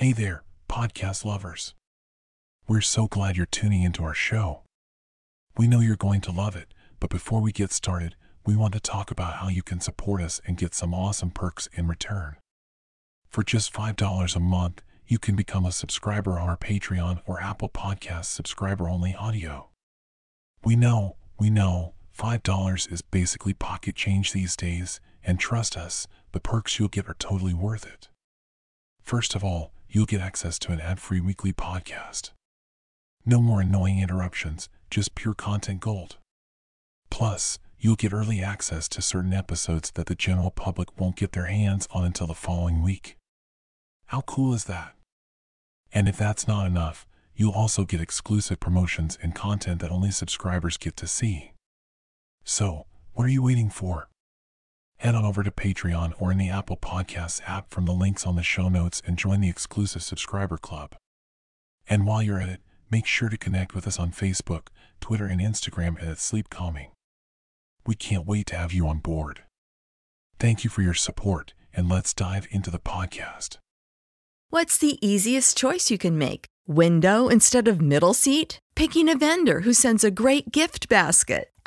Hey there, podcast lovers. We're so glad you're tuning into our show. We know you're going to love it, but before we get started, we want to talk about how you can support us and get some awesome perks in return. For just $5 a month, you can become a subscriber on our Patreon or Apple Podcast subscriber only audio. We know, we know, $5 is basically pocket change these days, and trust us, the perks you'll get are totally worth it. First of all, you'll get access to an ad free weekly podcast. No more annoying interruptions, just pure content gold. Plus, you'll get early access to certain episodes that the general public won't get their hands on until the following week. How cool is that? And if that's not enough, you'll also get exclusive promotions and content that only subscribers get to see. So, what are you waiting for? Head on over to Patreon or in the Apple Podcasts app from the links on the show notes and join the exclusive subscriber club. And while you're at it, make sure to connect with us on Facebook, Twitter, and Instagram at Sleep Calming. We can't wait to have you on board. Thank you for your support, and let's dive into the podcast. What's the easiest choice you can make? Window instead of middle seat? Picking a vendor who sends a great gift basket?